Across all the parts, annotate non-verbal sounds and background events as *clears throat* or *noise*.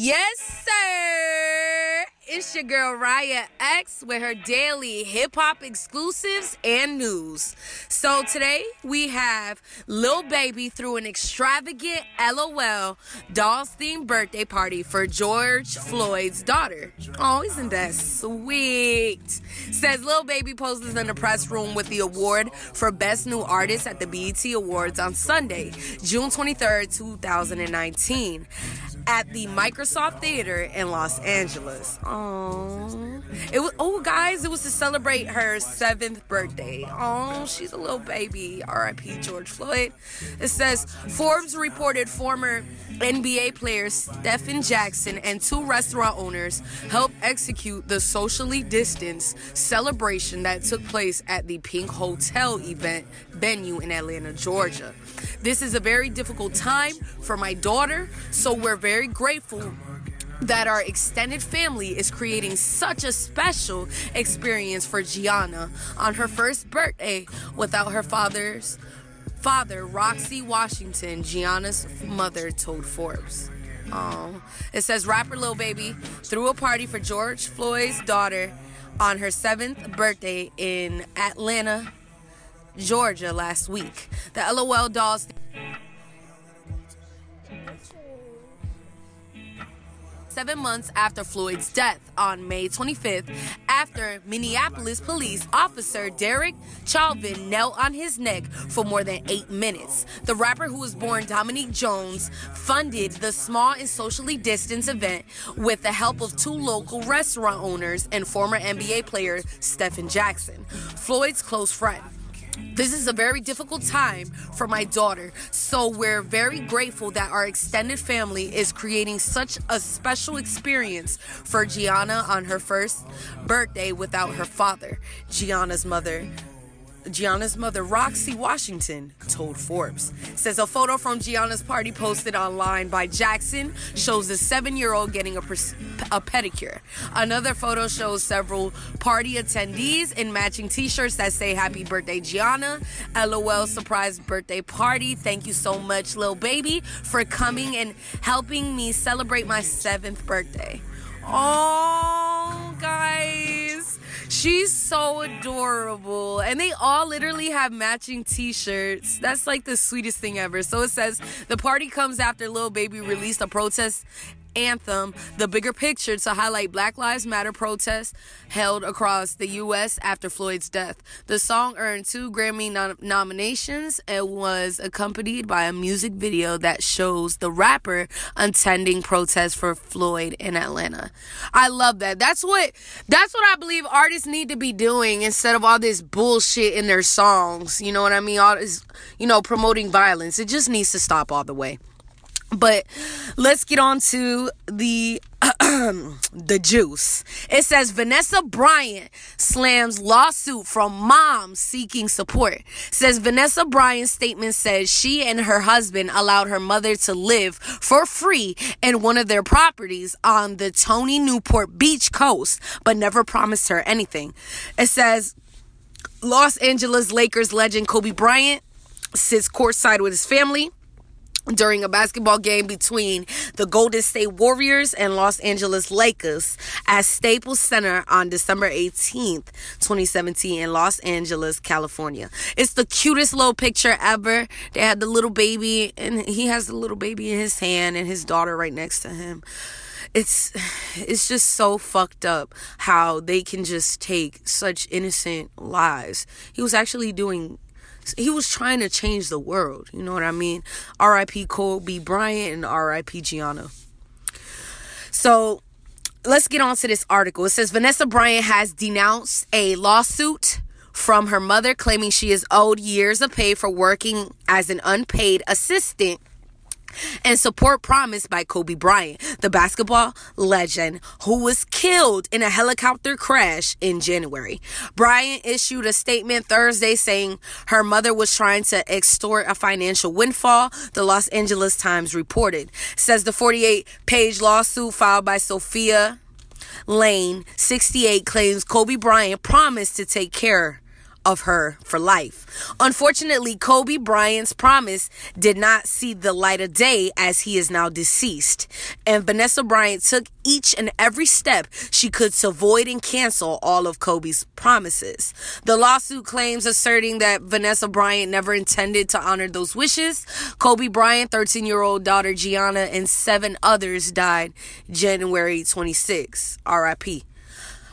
Yes, sir. It's your girl Raya X with her daily hip hop exclusives and news. So today we have Lil Baby threw an extravagant LOL dolls themed birthday party for George Floyd's daughter. Oh, isn't that sweet? Says Lil Baby poses in the press room with the award for Best New Artist at the BET Awards on Sunday, June 23rd, 2019 at the Microsoft Theater in Los Angeles. Oh, it was. Oh, guys, it was to celebrate her seventh birthday. Oh, she's a little baby. R.I.P. George Floyd. It says Forbes reported former NBA player Stephen Jackson and two restaurant owners helped execute the socially distanced celebration that took place at the Pink Hotel event venue in Atlanta, Georgia. This is a very difficult time for my daughter, so we're very grateful that our extended family is creating such a special experience for Gianna on her first birthday without her father's father, Roxie Washington, Gianna's mother, told Forbes. Oh, it says rapper Lil Baby threw a party for George Floyd's daughter on her seventh birthday in Atlanta, Georgia last week. The LOL Dolls. Seven months after Floyd's death on May 25th, after Minneapolis police officer Derek Chauvin knelt on his neck for more than eight minutes. The rapper who was born Dominique Jones funded the small and socially distanced event with the help of two local restaurant owners and former NBA player Stephen Jackson, Floyd's close friend. This is a very difficult time for my daughter, so we're very grateful that our extended family is creating such a special experience for Gianna on her first birthday without her father. Gianna's mother, Gianna's mother, Roxie Washington, told Forbes. Says a photo from Gianna's party posted online by Jackson shows the seven year old getting a, pers- a pedicure. Another photo shows several party attendees in matching t shirts that say Happy Birthday, Gianna. LOL surprise birthday party. Thank you so much, little Baby, for coming and helping me celebrate my seventh birthday. Oh, guys. She's so adorable. And they all literally have matching t shirts. That's like the sweetest thing ever. So it says the party comes after Lil Baby released a protest anthem, The Bigger Picture, to highlight Black Lives Matter protests held across the U.S. after Floyd's death. The song earned two Grammy nom- nominations and was accompanied by a music video that shows the rapper attending protests for Floyd in Atlanta. I love that. That's what that's what I believe artists need to be doing instead of all this bullshit in their songs. You know what I mean? All this, you know, promoting violence. It just needs to stop all the way. But let's get on to the *clears throat* the juice. It says Vanessa Bryant slams lawsuit from mom seeking support. Says Vanessa Bryant's statement says she and her husband allowed her mother to live for free in one of their properties on the Tony Newport Beach coast, but never promised her anything. It says Los Angeles Lakers legend Kobe Bryant sits courtside with his family during a basketball game between the Golden State Warriors and Los Angeles Lakers at Staples Center on December 18th, 2017 in Los Angeles, California. It's the cutest little picture ever. They had the little baby and he has the little baby in his hand and his daughter right next to him. It's it's just so fucked up how they can just take such innocent lives. He was actually doing he was trying to change the world. You know what I mean? R.I.P. Kobe Bryant and R.I.P. Gianna. So let's get on to this article. It says Vanessa Bryant has denounced a lawsuit from her mother claiming she is owed years of pay for working as an unpaid assistant and support promised by Kobe Bryant, the basketball legend who was killed in a helicopter crash in January. Bryant issued a statement Thursday saying her mother was trying to extort a financial windfall, the Los Angeles Times reported. Says the 48 page lawsuit filed by Sofia Laine, 68, claims Kobe Bryant promised to take care of her for life. Unfortunately, Kobe Bryant's promise did not see the light of day as he is now deceased. And Vanessa Bryant took each and every step she could to avoid and cancel all of Kobe's promises. The lawsuit claims asserting that Vanessa Bryant never intended to honor those wishes. Kobe Bryant, 13 year old daughter Gianna, and seven others died January 26, RIP.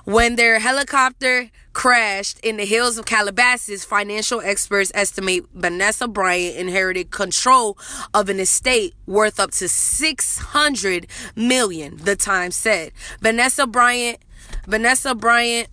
When their helicopter crashed in the hills of Calabasas, financial experts estimate Vanessa Bryant inherited control of an estate worth up to 600 million, the Times said. Vanessa Bryant Vanessa Bryant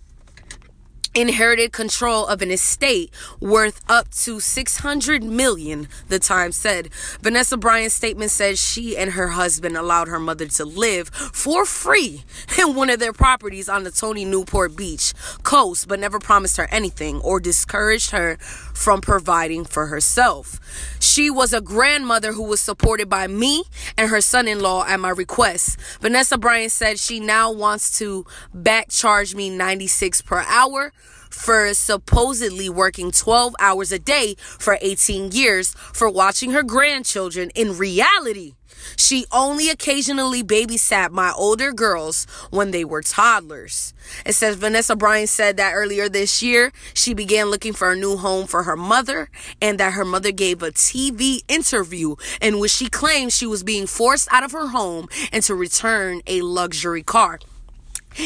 inherited control of an estate worth up to 600 million the times said. Vanessa bryant's statement says she and her husband allowed her mother to live for free in one of their properties on the tony newport beach coast but never promised her anything or discouraged her from providing for herself. She was a grandmother who was supported by me and her son-in-law at my request. Vanessa bryant said she now wants to back charge me 96 per hour for supposedly working 12 hours a day for 18 years for watching her grandchildren. In reality, she only occasionally babysat my older girls when they were toddlers. It says Vanessa Bryant said that earlier this year she began looking for a new home for her mother and that her mother gave a TV interview in which she claimed she was being forced out of her home and to return a luxury car.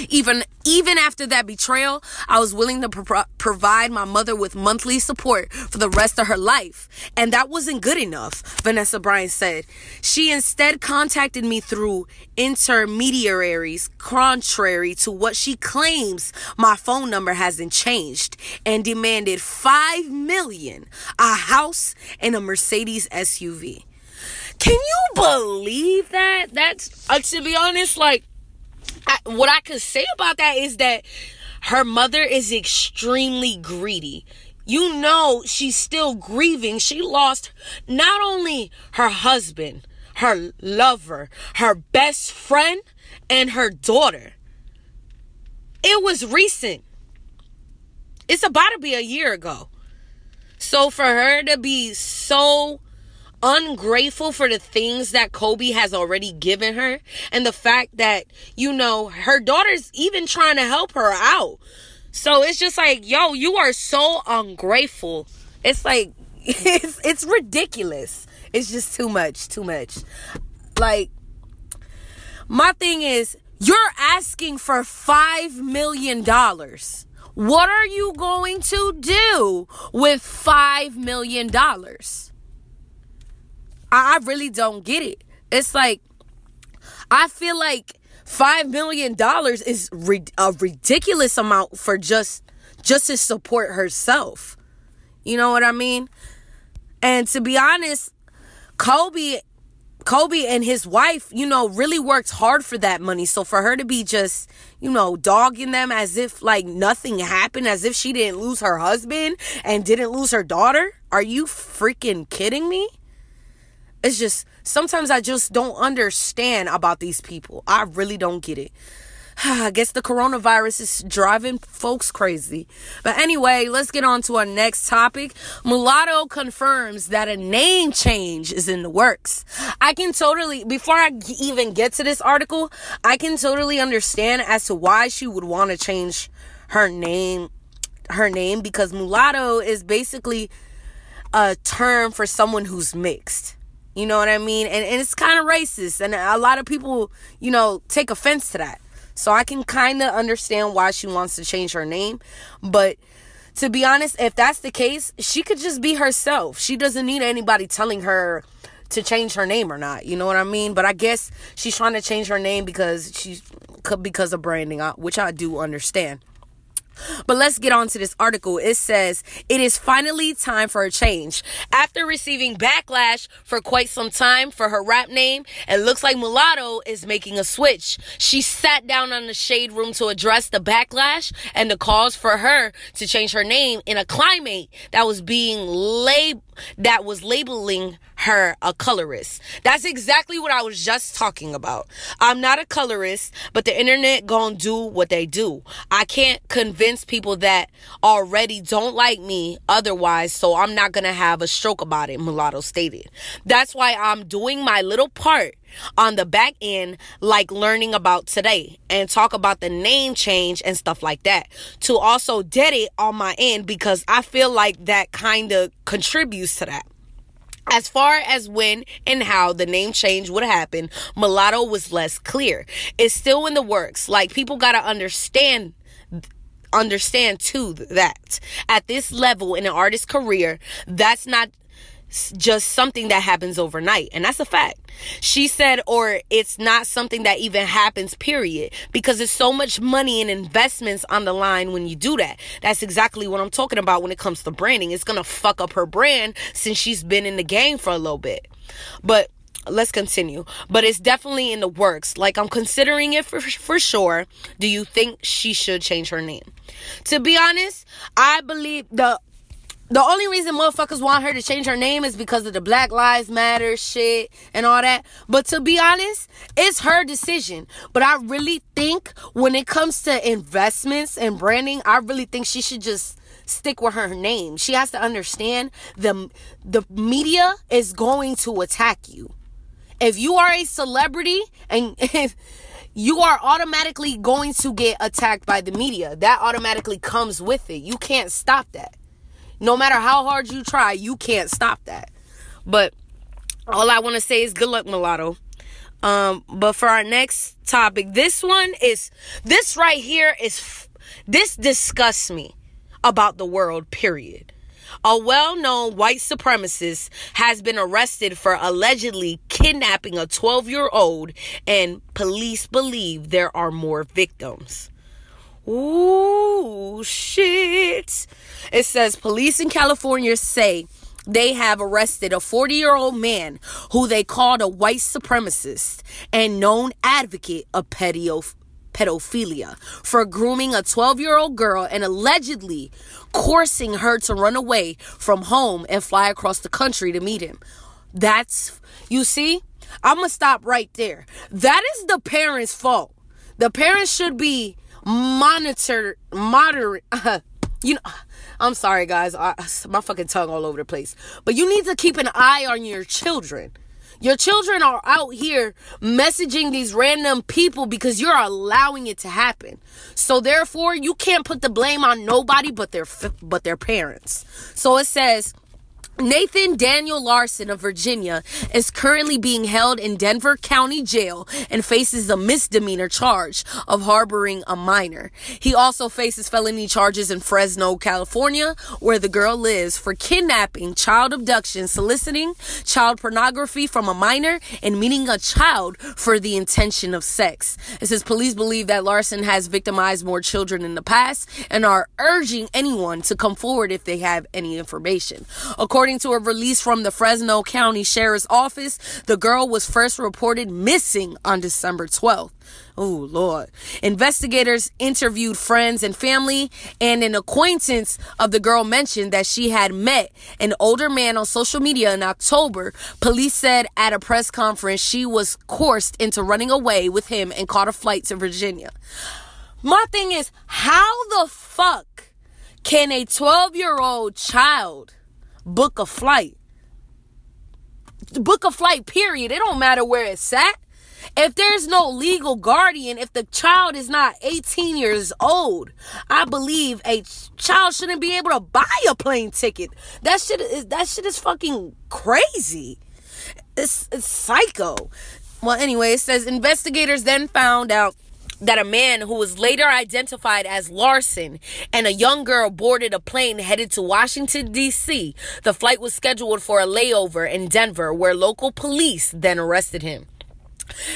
Even even after that betrayal, I was willing to pro- provide my mother with monthly support for the rest of her life, and that wasn't good enough, Vanessa Bryant said. She instead contacted me through intermediaries contrary to what she claims my phone number hasn't changed and demanded 5 million, a house and a Mercedes SUV. Can you believe that? That's uh, to be honest like What I could say about that is that her mother is extremely greedy. You know, she's still grieving. She lost not only her husband, her lover, her best friend, and her daughter. It was recent. It's about to be a year ago. So for her to be so ungrateful for the things that Kobe has already given her and the fact that, you know, her daughter's even trying to help her out. So it's just like, yo, you are so ungrateful. It's like *laughs* it's it's ridiculous. It's just too much, too much. Like my thing is you're asking for 5 million dollars. What are you going to do with 5 million dollars? I, really don't get it. It's like I feel like five million dollars is re- a ridiculous amount for just just to support herself. You know what I mean? And to be honest, Kobe Kobe and his wife, you know, really worked hard for that money. So for her to be just, you know, dogging them as if like nothing happened, as if she didn't lose her husband and didn't lose her daughter, are you freaking kidding me? It's just sometimes I just don't understand about these people. I really don't get it. *sighs* I guess the coronavirus is driving folks crazy. But anyway, let's get on to our next topic. Mulatto confirms that a name change is in the works. I can totally, before I even get to this article, I can totally understand as to why she would want to change her name, her name, because mulatto is basically a term for someone who's mixed. You know what I mean? And, and it's kind of racist. And a lot of people, you know, take offense to that. So I can kind of understand why she wants to change her name. But to be honest, if that's the case, she could just be herself. She doesn't need anybody telling her to change her name or not. You know what I mean? But I guess she's trying to change her name because she's because of branding, uh, which I do understand. But let's get on to this article. It says, It is finally time for a change. After receiving backlash for quite some time for her rap name, it looks like Mulatto is making a switch. She sat down on the shade room to address the backlash and the calls for her to change her name in a climate that was being lab- that was labeling her a colorist. That's exactly what I was just talking about. I'm not a colorist, but the internet gonna do what they do. I can't convince people that already don't like me otherwise, so I'm not gonna have a stroke about it, Mulatto stated. That's why I'm doing my little part on the back end, like learning about today and talk about the name change and stuff like that. To also dead it on my end because I feel like that kind of contributes to that. As far as when and how the name change would happen, mulatto was less clear. It's still in the works. Like people gotta understand understand too that at this level in an artist's career, that's not just something that happens overnight. And that's a fact. She said, or it's not something that even happens, period, because there's so much money and investments on the line when you do that. That's exactly what I'm talking about when it comes to branding. It's going to fuck up her brand since she's been in the game for a little bit. But let's continue. But it's definitely in the works. Like I'm considering it for for sure. Do you think she should change her name? To be honest, I believe the the only reason motherfuckers want her to change her name is because of the Black Lives Matter shit and all that. But to be honest, it's her decision. But I really think when it comes to investments and branding, I really think she should just stick with her name. She has to understand the the media is going to attack you. If you are a celebrity and *laughs* if you are automatically going to get attacked by the media, that automatically comes with it. You can't stop that. No matter how hard you try, you can't stop that. But all I want to say is good luck, mulatto. Um, but for our next topic, this one is this right here is this disgusts me about the world, period. A well known white supremacist has been arrested for allegedly kidnapping a 12 year old, and police believe there are more victims. Ooh, shit. It says police in California say they have arrested a 40 year old man who they called a white supremacist and known advocate of pedophilia for grooming a 12 year old girl and allegedly coursing her to run away from home and fly across the country to meet him. That's, you see, I'm gonna stop right there. That is the parents' fault. The parents should be monitor moderate *laughs* uh, you know i'm sorry guys I, my fucking tongue all over the place but you need to keep an eye on your children your children are out here messaging these random people because you're allowing it to happen. So therefore, you can't put the blame on nobody but their but their parents. So it says Nathan Daniel Larson of Virginia is currently being held in Denver County Jail and faces a misdemeanor charge of harboring a minor. He also faces felony charges in Fresno, California, where the girl lives for kidnapping, child abduction, soliciting child pornography from a minor, and meeting a child for the intention of sex. It says police believe that Larson has victimized more children in the past and are urging anyone to come forward if they have any information. According According to a release from the Fresno County Sheriff's Office, the girl was first reported missing on December 12th. Oh, Lord. Investigators interviewed friends and family, and an acquaintance of the girl mentioned that she had met an older man on social media in October. Police said at a press conference she was coerced into running away with him and caught a flight to Virginia. My thing is, how the fuck can a 12 year old child book a flight. Book a flight, period. It don't matter where it's at. If there's no legal guardian, if the child is not 18 years old, I believe a child shouldn't be able to buy a plane ticket. That shit is that shit is fucking crazy. It's, it's psycho. Well, anyway, it says investigators then found out that a man who was later identified as Larson and a young girl boarded a plane headed to Washington, D.C. The flight was scheduled for a layover in Denver, where local police then arrested him.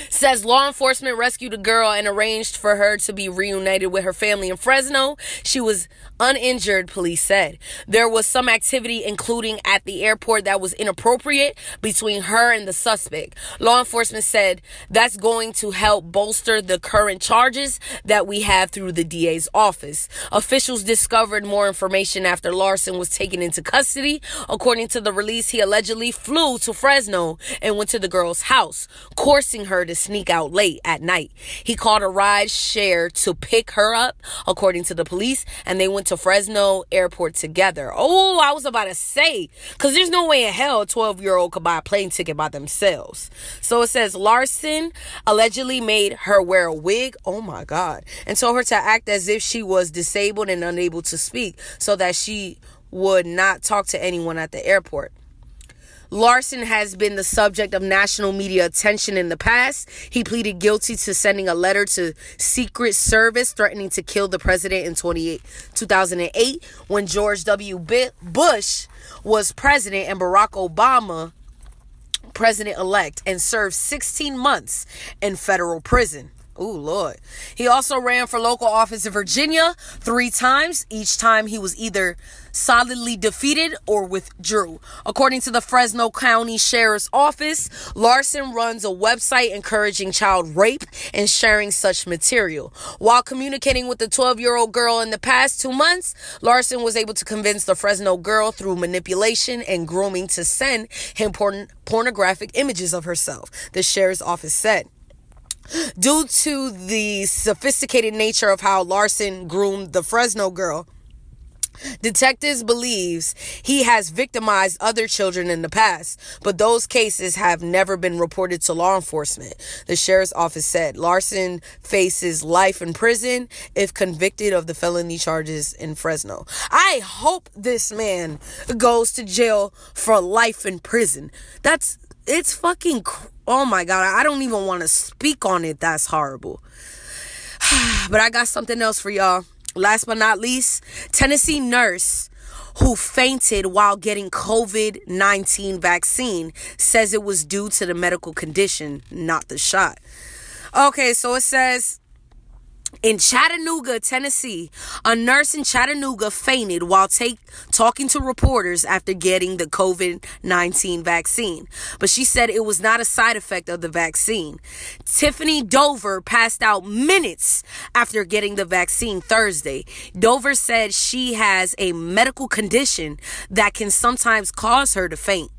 Says law enforcement rescued a girl and arranged for her to be reunited with her family in Fresno. She was uninjured, police said. There was some activity, including at the airport, that was inappropriate between her and the suspect. Law enforcement said that's going to help bolster the current charges that we have through the DA's office. Officials discovered more information after Larson was taken into custody. According to the release, he allegedly flew to Fresno and went to the girl's house, coursing her to sneak out late at night. He called a ride share to pick her up, according to the police, and they went to Fresno airport together. Oh, I was about to say, because there's no way in hell a 12 year old could buy a plane ticket by themselves. So it says Larson allegedly made her wear a wig. Oh my God. And told her to act as if she was disabled and unable to speak so that she would not talk to anyone at the airport. Larson has been the subject of national media attention in the past. He pleaded guilty to sending a letter to Secret Service threatening to kill the president in 2008 when George W. Bush was president and Barack Obama president elect and served 16 months in federal prison. Oh, Lord. He also ran for local office in Virginia three times. Each time he was either solidly defeated or withdrew. According to the Fresno County Sheriff's Office, Larson runs a website encouraging child rape and sharing such material. While communicating with the 12 year old girl in the past two months, Larson was able to convince the Fresno girl through manipulation and grooming to send him porn- pornographic images of herself, the sheriff's office said. Due to the sophisticated nature of how Larson groomed the Fresno girl, Detectives believes he has victimized other children in the past, but those cases have never been reported to law enforcement. The sheriff's office said Larson faces life in prison if convicted of the felony charges in Fresno. I hope this man goes to jail for life in prison. That's it's fucking oh my god, I don't even want to speak on it. That's horrible. *sighs* but I got something else for y'all. Last but not least, Tennessee nurse who fainted while getting COVID 19 vaccine says it was due to the medical condition, not the shot. Okay, so it says in Chattanooga, Tennessee, a nurse in Chattanooga fainted while take, talking to reporters after getting the COVID 19 vaccine. But she said it was not a side effect of the vaccine. Tiffany Dover passed out minutes after getting the vaccine Thursday. Dover said she has a medical condition that can sometimes cause her to faint.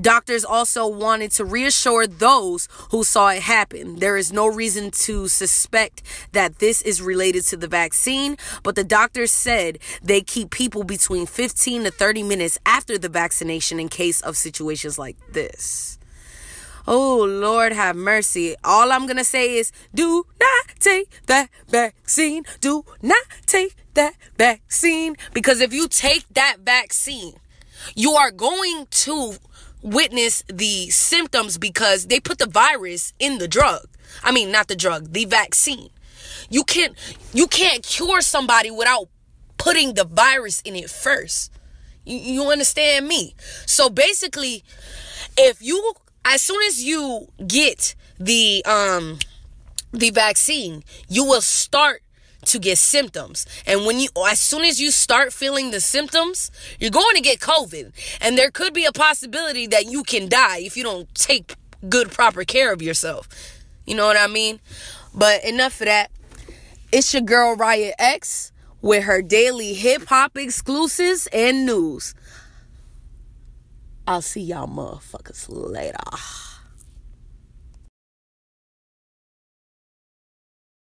Doctors also wanted to reassure those who saw it happen. There is no reason to suspect that this is related to the vaccine, but the doctors said they keep people between 15 to 30 minutes after the vaccination in case of situations like this. Oh, Lord have mercy. All I'm going to say is do not take that vaccine. Do not take that vaccine. Because if you take that vaccine, you are going to witness the symptoms because they put the virus in the drug. I mean, not the drug, the vaccine. You can't you can't cure somebody without putting the virus in it first. You, you understand me? So basically, if you as soon as you get the um the vaccine, you will start to get symptoms. And when you, as soon as you start feeling the symptoms, you're going to get COVID. And there could be a possibility that you can die if you don't take good, proper care of yourself. You know what I mean? But enough of that. It's your girl Riot X with her daily hip hop exclusives and news. I'll see y'all motherfuckers later.